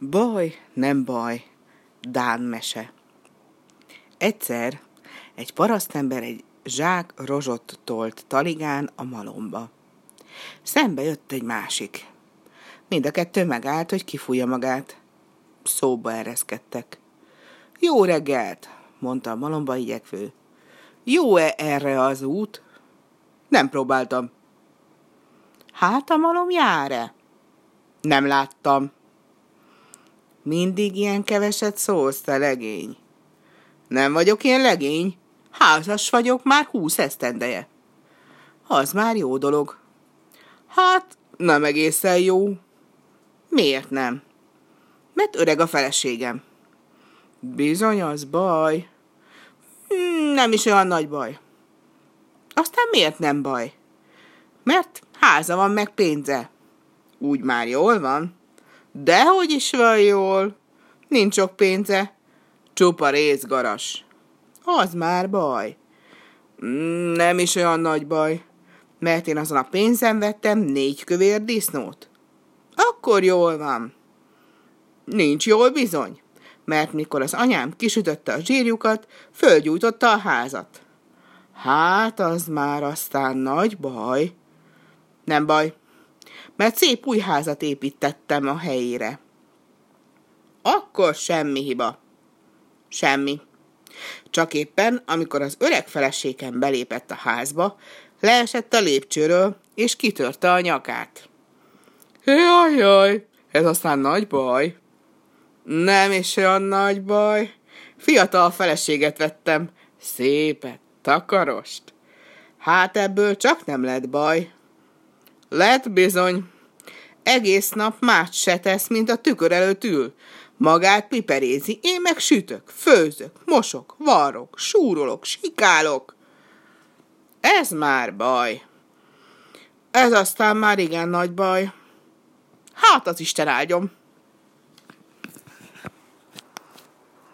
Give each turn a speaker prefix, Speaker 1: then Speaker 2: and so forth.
Speaker 1: Baj, nem baj, Dán mese. Egyszer egy parasztember egy zsák rozsot tolt taligán a malomba. Szembe jött egy másik. Mind a kettő megállt, hogy kifújja magát. Szóba ereszkedtek. Jó reggelt, mondta a malomba igyekvő. Jó-e erre az út? Nem próbáltam. Hát a malom jár-e? Nem láttam. Mindig ilyen keveset szólsz, te legény. Nem vagyok ilyen legény. Házas vagyok már húsz esztendeje. Az már jó dolog. Hát, nem egészen jó. Miért nem? Mert öreg a feleségem. Bizony, az baj. Hmm, nem is olyan nagy baj. Aztán miért nem baj? Mert háza van meg pénze. Úgy már jól van. Dehogy is van jól. Nincs sok pénze. Csupa részgaras. Az már baj. Mm, nem is olyan nagy baj, mert én azon a pénzen vettem négy kövér disznót. Akkor jól van. Nincs jól bizony, mert mikor az anyám kisütötte a zsírjukat, fölgyújtotta a házat. Hát, az már aztán nagy baj. Nem baj, mert szép új házat építettem a helyére. Akkor semmi hiba. Semmi. Csak éppen, amikor az öreg feleségem belépett a házba, leesett a lépcsőről, és kitörte a nyakát. Jaj, jaj, ez aztán nagy baj. Nem is olyan nagy baj. Fiatal feleséget vettem, szépet, takarost. Hát ebből csak nem lett baj. Lett bizony. Egész nap más se tesz, mint a tükör előtt ül. Magát piperézi, én meg sütök, főzök, mosok, varrok, súrolok, sikálok. Ez már baj. Ez aztán már igen nagy baj. Hát az Isten áldjon.